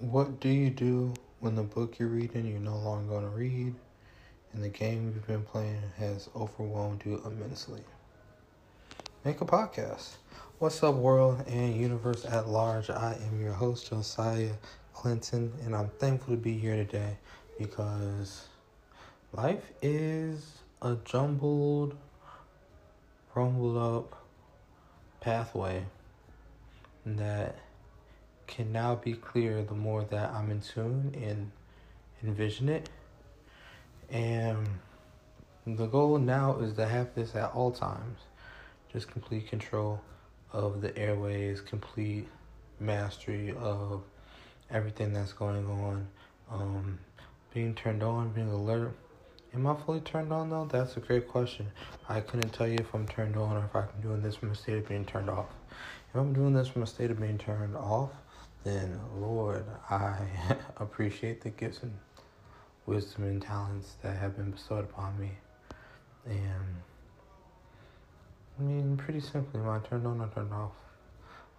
What do you do when the book you're reading you're no longer going to read and the game you've been playing has overwhelmed you immensely? Make a podcast. What's up, world and universe at large? I am your host, Josiah Clinton, and I'm thankful to be here today because life is a jumbled, rumbled up pathway that can now be clear the more that I'm in tune and envision it. And the goal now is to have this at all times. Just complete control of the airways, complete mastery of everything that's going on. Um, being turned on, being alert. Am I fully turned on though? That's a great question. I couldn't tell you if I'm turned on or if I'm doing this from a state of being turned off. If I'm doing this from a state of being turned off, then Lord, I appreciate the gifts and wisdom and talents that have been bestowed upon me. And I mean, pretty simply, I turned on or turned off?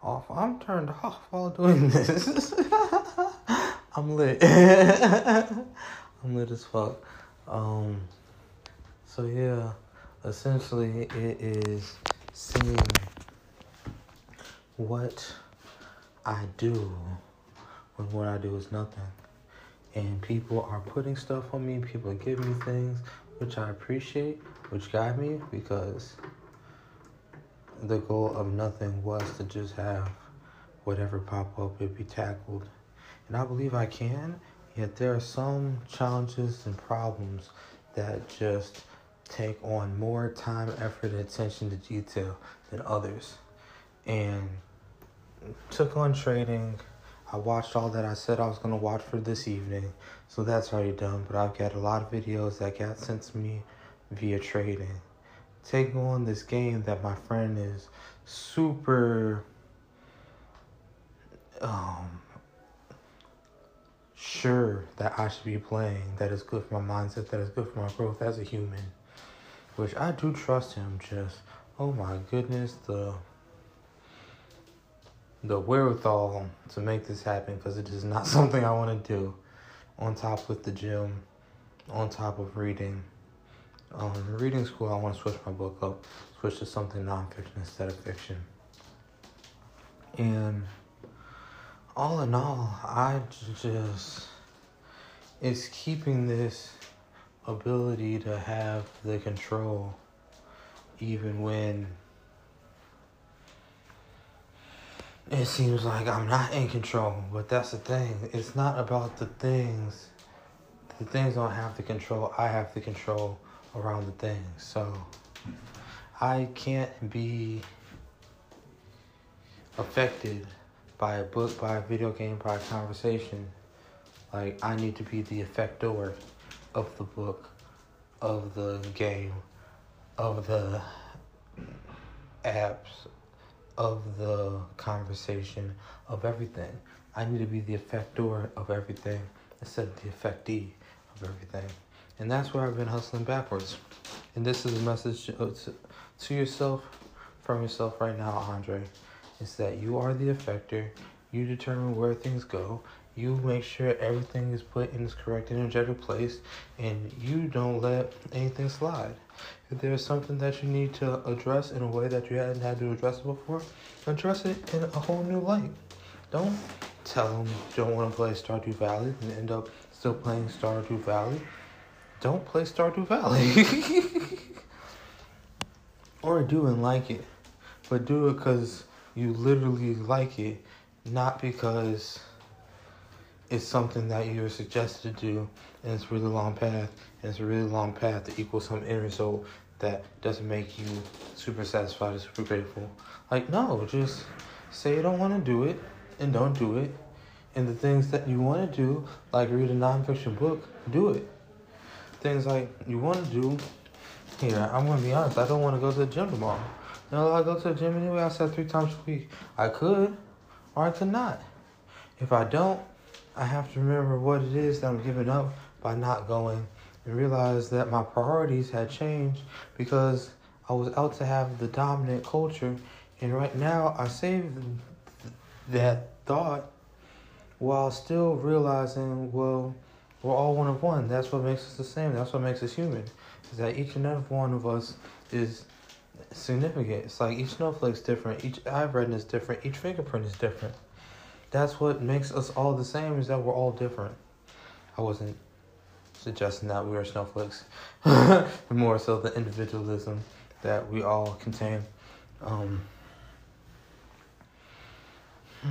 Off. I'm turned off while doing this. I'm lit. I'm lit as fuck. Um. So yeah, essentially, it is seeing what I do when what I do is nothing. And people are putting stuff on me, people giving me things, which I appreciate, which guide me because the goal of nothing was to just have whatever pop up it be tackled. And I believe I can, yet there are some challenges and problems that just take on more time, effort, and attention to detail than others. And took on trading. I watched all that I said I was going to watch for this evening. So that's already done. But I've got a lot of videos that got sent to me via trading. Taking on this game that my friend is super um, sure that I should be playing, that is good for my mindset, that is good for my growth as a human. Which I do trust him, just, oh my goodness, the the wherewithal to make this happen because it is not something I want to do. On top with the gym, on top of reading. Um, reading school, I want to switch my book up, switch to something nonfiction instead of fiction. And all in all, I just it's keeping this ability to have the control even when it seems like I'm not in control. But that's the thing. It's not about the things. The things don't have the control. I have the control around the things. So I can't be affected by a book, by a video game, by a conversation. Like I need to be the effector of the book, of the game, of the apps, of the conversation, of everything. I need to be the effector of everything instead of the effectee of everything. And that's where I've been hustling backwards. And this is a message to, uh, to yourself, from yourself right now, Andre. Is that you are the effector. You determine where things go. You make sure everything is put in its correct energetic place. And you don't let anything slide. If there's something that you need to address in a way that you hadn't had to address before, address it in a whole new light. Don't tell them you don't want to play Stardew Valley and end up still playing Stardew Valley. Don't play Stardew Valley. or do and like it. But do it because you literally like it, not because it's something that you were suggested to do and it's a really long path and it's a really long path to equal some end result that doesn't make you super satisfied or super grateful. Like no, just say you don't want to do it and don't do it. And the things that you want to do, like read a nonfiction book, do it. Things like you want to do, here, I'm gonna be honest, I don't want to go to the gym tomorrow. No, I go to the gym anyway, I said three times a week. I could, or I could not. If I don't, I have to remember what it is that I'm giving up by not going and realize that my priorities had changed because I was out to have the dominant culture. And right now, I saved that thought while still realizing, well, we're all one of one. That's what makes us the same. That's what makes us human. Is that each and every one of us is significant. It's like each snowflake's different, each eyebrow is different, each fingerprint is different. That's what makes us all the same. Is that we're all different. I wasn't suggesting that we are snowflakes, more so the individualism that we all contain. Um,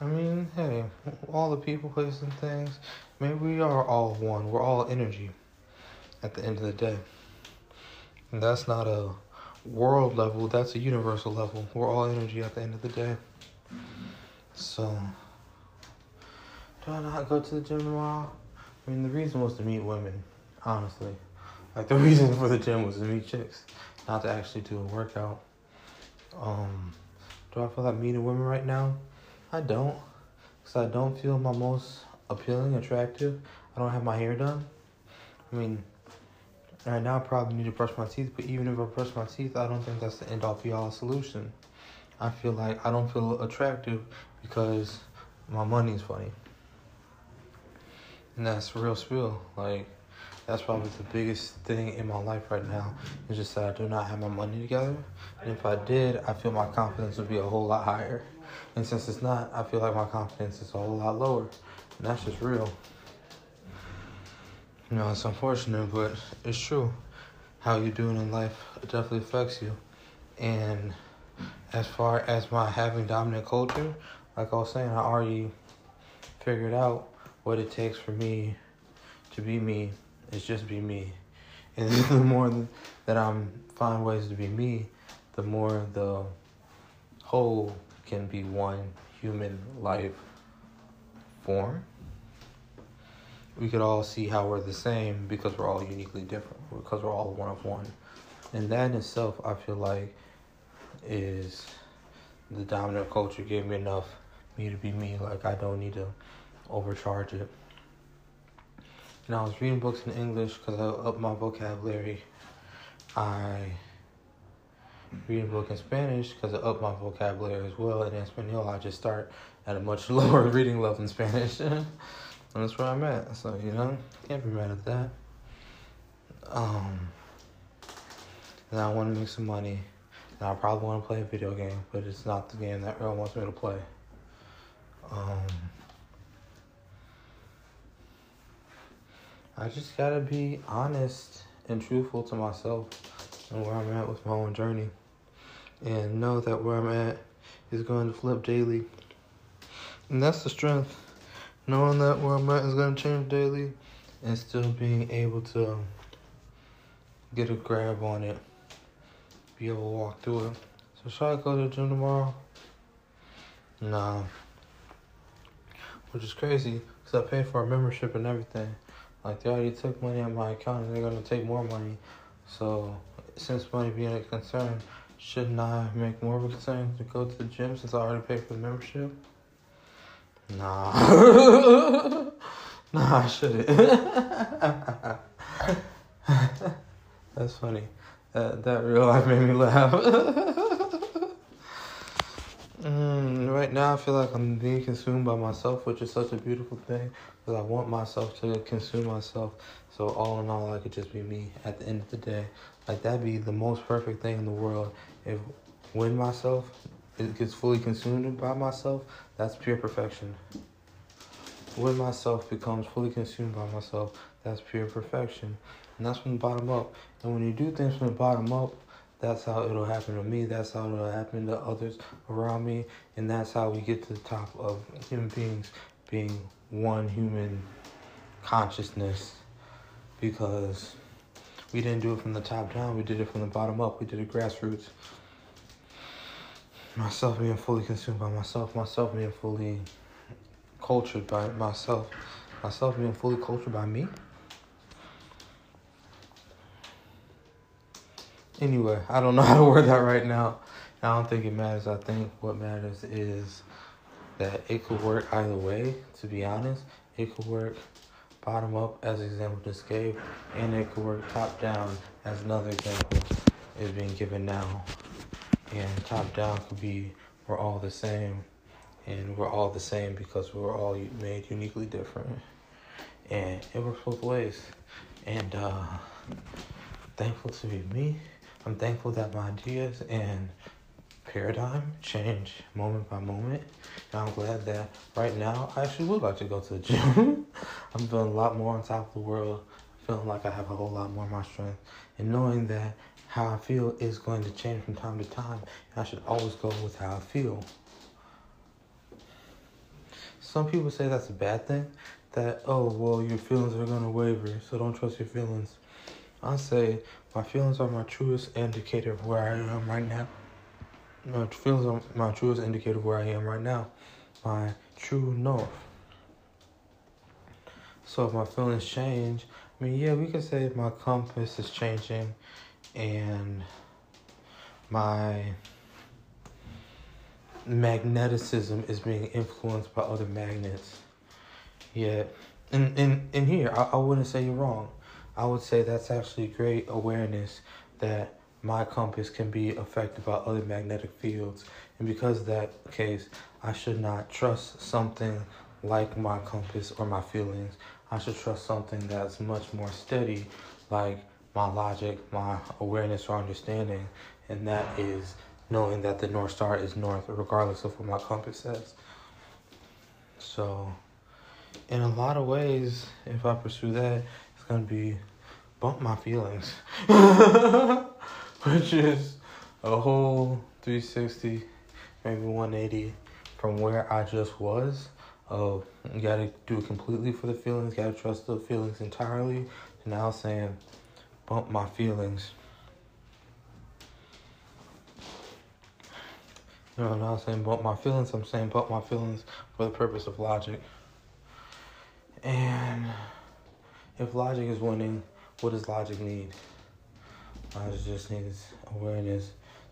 I mean, hey, all the people, places, and things, maybe we are all one. We're all energy at the end of the day. And that's not a world level, that's a universal level. We're all energy at the end of the day. So, do I not go to the gym tomorrow? I mean, the reason was to meet women, honestly. Like, the reason for the gym was to meet chicks, not to actually do a workout. Um, do I feel like meeting women right now? I don't. Because I don't feel my most appealing, attractive. I don't have my hair done. I mean, right now I probably need to brush my teeth, but even if I brush my teeth, I don't think that's the end all be all solution. I feel like I don't feel attractive because my money's funny. And that's real spill. Like, that's probably the biggest thing in my life right now. It's just that I do not have my money together. And if I did, I feel my confidence would be a whole lot higher. And since it's not, I feel like my confidence is a whole lot lower. And that's just real. You know, it's unfortunate, but it's true. How you're doing in life definitely affects you. And as far as my having dominant culture, like I was saying, I already figured out what it takes for me to be me is just be me. And the more that I'm find ways to be me, the more the whole can be one human life form. We could all see how we're the same because we're all uniquely different, because we're all one of one. And that in itself, I feel like, is the dominant culture gave me enough me to be me. Like, I don't need to overcharge it. And I was reading books in English because I upped my vocabulary. I read a book in Spanish because I upped my vocabulary as well. And in Spanish, I just start at a much lower reading level in Spanish. and that's where I'm at. So, you know, can't be mad at that. Um, and I want to make some money. And I probably want to play a video game, but it's not the game that Earl wants me to play. Um, I just gotta be honest and truthful to myself and where I'm at with my own journey. And know that where I'm at is going to flip daily. And that's the strength. Knowing that where I'm at is going to change daily and still being able to get a grab on it, be able to walk through it. So, should I go to the gym tomorrow? Nah. Which is crazy because I paid for a membership and everything. Like they already took money out of my account and they're gonna take more money. So since money being a concern, shouldn't I make more of a concern to go to the gym since I already paid for the membership? Nah. nah, I shouldn't. That's funny. That that real life made me laugh. right now, I feel like I'm being consumed by myself, which is such a beautiful thing because I want myself to consume myself. So, all in all, I could just be me at the end of the day. Like, that'd be the most perfect thing in the world. If when myself it gets fully consumed by myself, that's pure perfection. When myself becomes fully consumed by myself, that's pure perfection. And that's from the bottom up. And when you do things from the bottom up, that's how it'll happen to me. That's how it'll happen to others around me. And that's how we get to the top of human beings being one human consciousness. Because we didn't do it from the top down, we did it from the bottom up. We did it grassroots. Myself being fully consumed by myself, myself being fully cultured by myself, myself being fully cultured by me. Anyway, I don't know how to word that right now. I don't think it matters. I think what matters is that it could work either way, to be honest. It could work bottom up, as the example just gave, and it could work top down, as another example is being given now. And top down could be we're all the same, and we're all the same because we're all made uniquely different. And it works both ways. And uh, thankful to be me. I'm thankful that my ideas and paradigm change moment by moment. And I'm glad that right now I actually would like to go to the gym. I'm feeling a lot more on top of the world, feeling like I have a whole lot more of my strength, and knowing that how I feel is going to change from time to time. And I should always go with how I feel. Some people say that's a bad thing. That, oh, well, your feelings are going to waver, so don't trust your feelings. I say my feelings are my truest indicator of where I am right now. My feelings are my truest indicator of where I am right now. My true north. So if my feelings change, I mean, yeah, we can say my compass is changing and my magneticism is being influenced by other magnets. Yet, in, in, in here, I, I wouldn't say you're wrong. I would say that's actually great awareness that my compass can be affected by other magnetic fields. And because of that case, I should not trust something like my compass or my feelings. I should trust something that's much more steady, like my logic, my awareness or understanding, and that is knowing that the North Star is north, regardless of what my compass says. So, in a lot of ways, if I pursue that, gonna be bump my feelings, which is a whole 360, maybe 180 from where I just was. Of you gotta do it completely for the feelings, gotta trust the feelings entirely. And now saying, bump my feelings. No, I'm not saying bump my feelings. I'm saying bump my feelings for the purpose of logic. And if logic is winning, what does logic need? Logic just needs awareness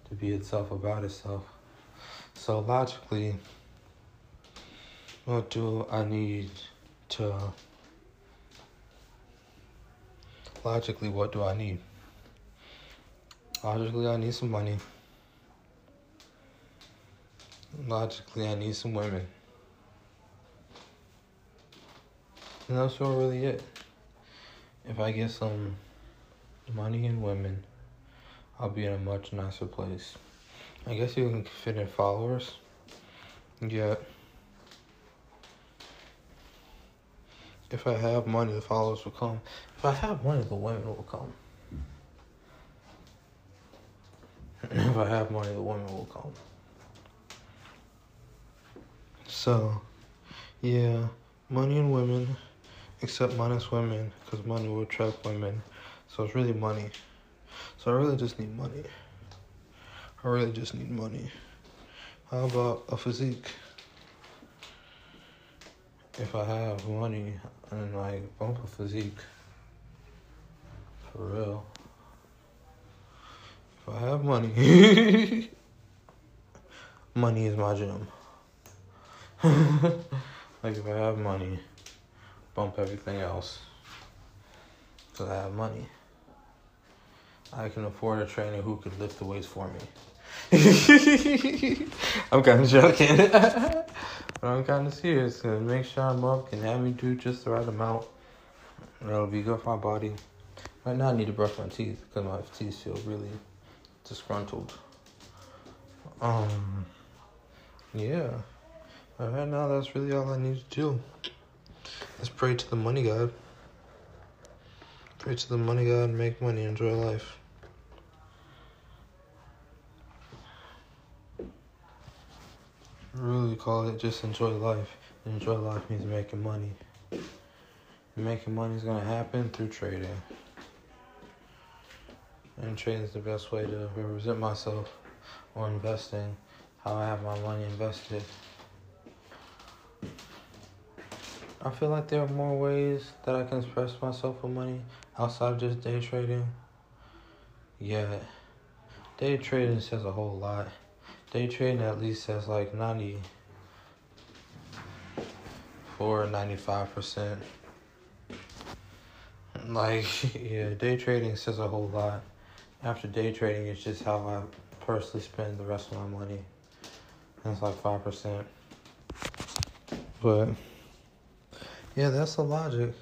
to be itself about itself. So logically, what do I need to logically what do I need? Logically I need some money. Logically, I need some women. And that's all really it. If I get some money and women, I'll be in a much nicer place. I guess you can fit in followers. Yeah. If I have money, the followers will come. If I have money, the women will come. if I have money, the women will come. So, yeah, money and women, except minus women, because money will attract women. So it's really money. So I really just need money. I really just need money. How about a physique? If I have money and like bump a physique, for real. If I have money, money is my gym. like if I have money, bump everything else. Cause I have money. I can afford a trainer who could lift the weights for me. I'm kind of joking, but I'm kind of serious. Cause make sure I'm up can have me do just the right amount. That'll be good for my body. Right now, I need to brush my teeth because my teeth feel really disgruntled. Um, yeah. Right now that's really all I need to do. Let's pray to the money god. Pray to the money god, make money, enjoy life. Really call it just enjoy life. enjoy life means making money. And making money is gonna happen through trading. And trading is the best way to represent myself or investing, how I have my money invested. I feel like there are more ways that I can express myself with money outside of just day trading. Yeah, day trading says a whole lot. Day trading at least says like 94, 95%. Like, yeah, day trading says a whole lot. After day trading, it's just how I personally spend the rest of my money. And it's like 5%. But yeah, that's the logic.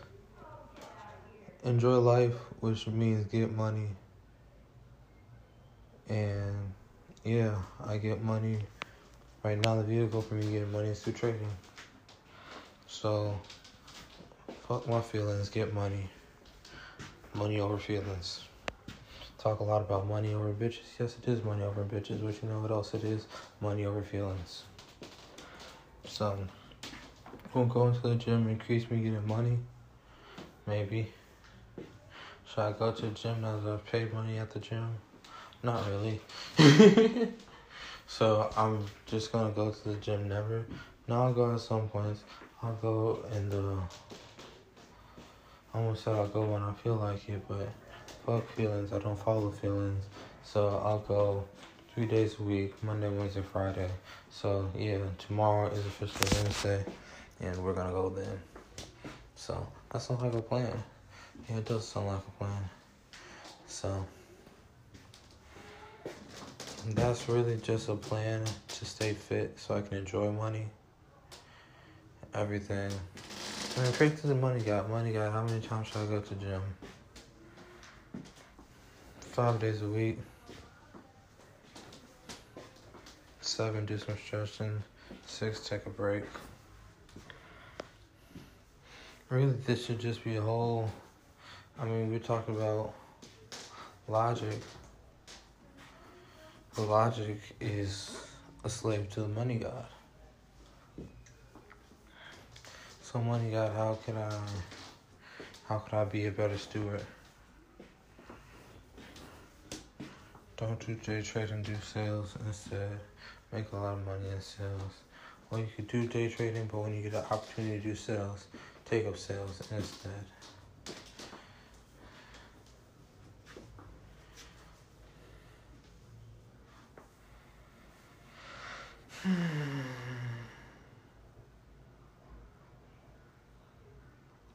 Enjoy life, which means get money. And yeah, I get money. Right now, the vehicle for me getting money is through trading. So, fuck my feelings, get money. Money over feelings. Talk a lot about money over bitches. Yes, it is money over bitches, but you know what else it is? Money over feelings. So, will go into the gym increase me getting money? Maybe. Should I go to the gym now that I've paid money at the gym? Not really. so I'm just gonna go to the gym never. Now I'll go at some points. I'll go in the. I almost said I'll go when I feel like it, but fuck feelings. I don't follow feelings. So I'll go three days a week Monday, Wednesday, Friday. So yeah, tomorrow is officially Wednesday, and we're gonna go then. So that sounds like a plan. Yeah, it does sound like a plan. So that's really just a plan to stay fit so I can enjoy money everything. I mean, pray to the money guy. Money guy, how many times should I go to gym? Five days a week. Seven, do some stretching. Six, take a break. Really, this should just be a whole. I mean, we're talking about logic. But logic is a slave to the money god. So money God, how can I how could I be a better steward? Don't do day trade and do sales instead. Make a lot of money in sales. Or you could do day trading, but when you get the opportunity to do sales, take up sales instead.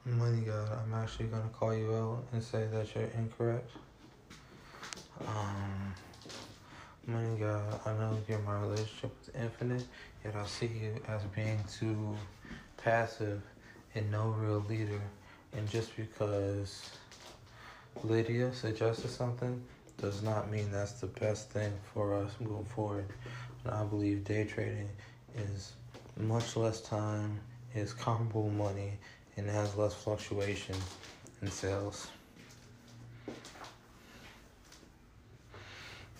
Money God, I'm actually gonna call you out and say that you're incorrect. Um, Money God, I know you're my relationship with Infinite, yet I see you as being too passive and no real leader. And just because Lydia suggested something does not mean that's the best thing for us moving forward. And I believe day trading is much less time, is comparable money, and has less fluctuation in sales.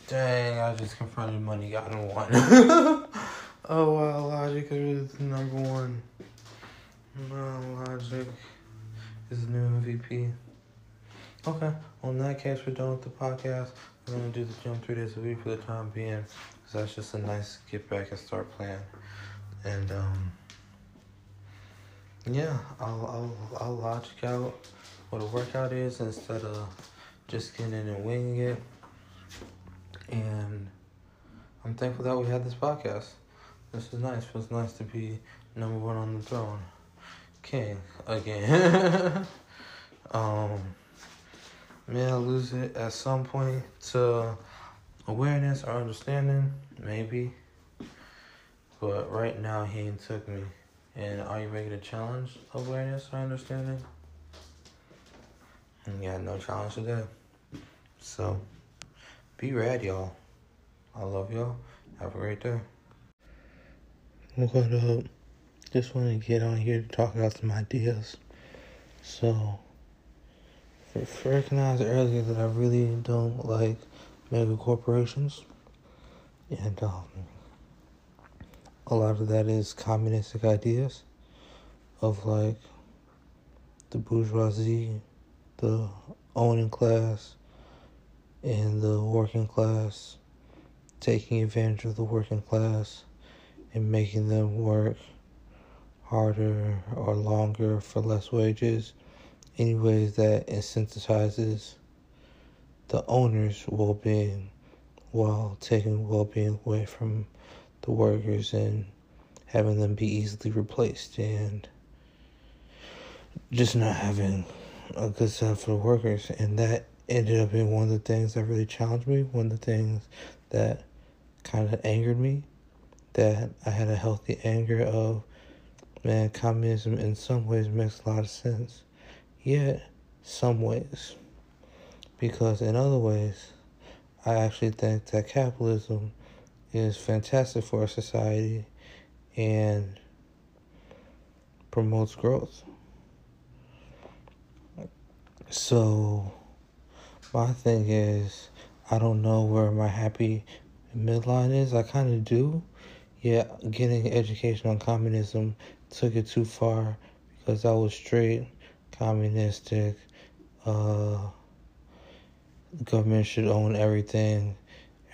Dang, I just confronted money, got one. oh wow, Logic is number one. Logic is the new MVP. Okay, well in that case, we're done with the podcast. We're gonna do the gym three days a week for the time being, because that's just a nice get back and start plan. And um, yeah, I'll I'll I'll logic out what a workout is instead of just getting in and winging it. And I'm thankful that we had this podcast. This is nice. Feels nice to be number one on the throne, king again. um, may I lose it at some point to awareness or understanding, maybe. But right now, he ain't took me. And are you making a challenge awareness or understanding? And yeah, no challenge today. So, be rad, y'all. I love y'all. Have a great day. What up? Just wanted to get on here to talk about some ideas. So, for, recognized earlier that I really don't like mega corporations. And, um, a lot of that is communistic ideas of like the bourgeoisie, the owning class, and the working class taking advantage of the working class and making them work harder or longer for less wages in ways that incentivizes the owner's well-being while taking well-being away from the workers and having them be easily replaced and just not having a good setup for the workers. And that ended up being one of the things that really challenged me, one of the things that kind of angered me, that I had a healthy anger of man, communism in some ways makes a lot of sense. Yet, some ways. Because in other ways, I actually think that capitalism is fantastic for a society and promotes growth. So, my thing is, I don't know where my happy midline is. I kind of do. Yeah, getting education on communism took it too far because I was straight communistic. Uh, government should own everything.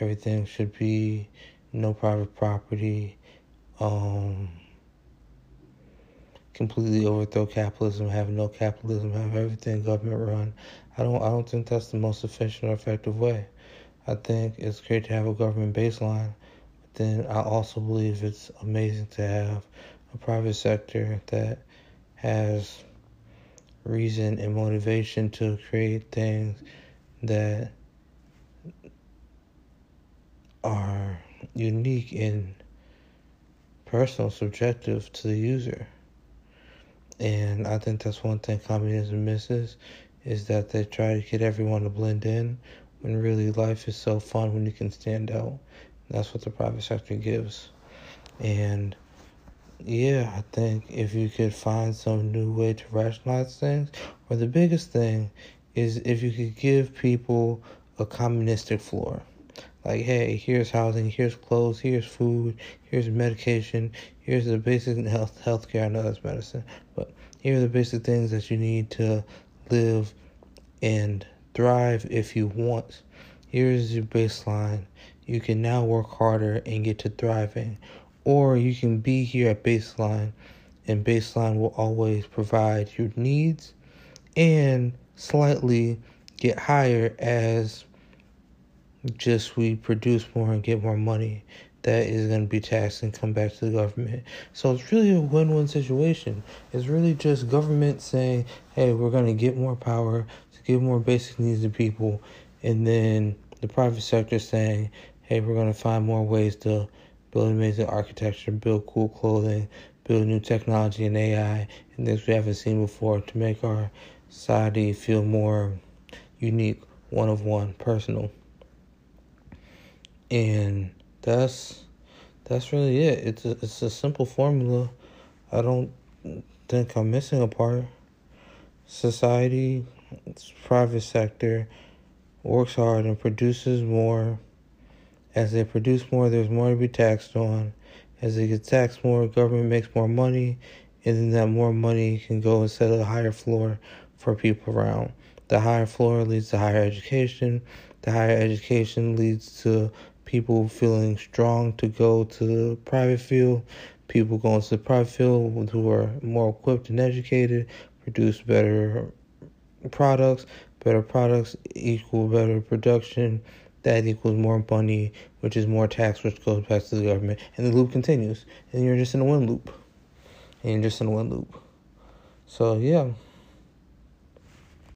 Everything should be no private property. Um, completely overthrow capitalism, have no capitalism, have everything government run. I don't I don't think that's the most efficient or effective way. I think it's great to have a government baseline, but then I also believe it's amazing to have a private sector that has reason and motivation to create things that are unique and personal, subjective to the user. And I think that's one thing communism misses is that they try to get everyone to blend in when really life is so fun when you can stand out. That's what the private sector gives. And yeah, I think if you could find some new way to rationalize things, or the biggest thing is if you could give people a communistic floor. Like, hey, here's housing, here's clothes, here's food, here's medication, here's the basic health healthcare. I know that's medicine, but here are the basic things that you need to live and thrive if you want. Here's your baseline. You can now work harder and get to thriving. Or you can be here at baseline, and baseline will always provide your needs and slightly get higher as just we produce more and get more money that is going to be taxed and come back to the government. So it's really a win win situation. It's really just government saying, hey, we're going to get more power to give more basic needs to people, and then the private sector saying, hey, we're going to find more ways to build amazing architecture, build cool clothing, build new technology and AI, and things we haven't seen before to make our society feel more unique, one of one, personal. And that's that's really it. It's a, it's a simple formula. I don't think I'm missing a part. Society private sector works hard and produces more. As they produce more, there's more to be taxed on. As they get taxed more, government makes more money, and then that more money can go and set a higher floor for people around. The higher floor leads to higher education. The higher education leads to people feeling strong to go to the private field. People going to the private field who are more equipped and educated produce better products. Better products equal better production. That equals more money, which is more tax, which goes back to the government. And the loop continues. And you're just in a one loop. And you're just in a one loop. So, yeah.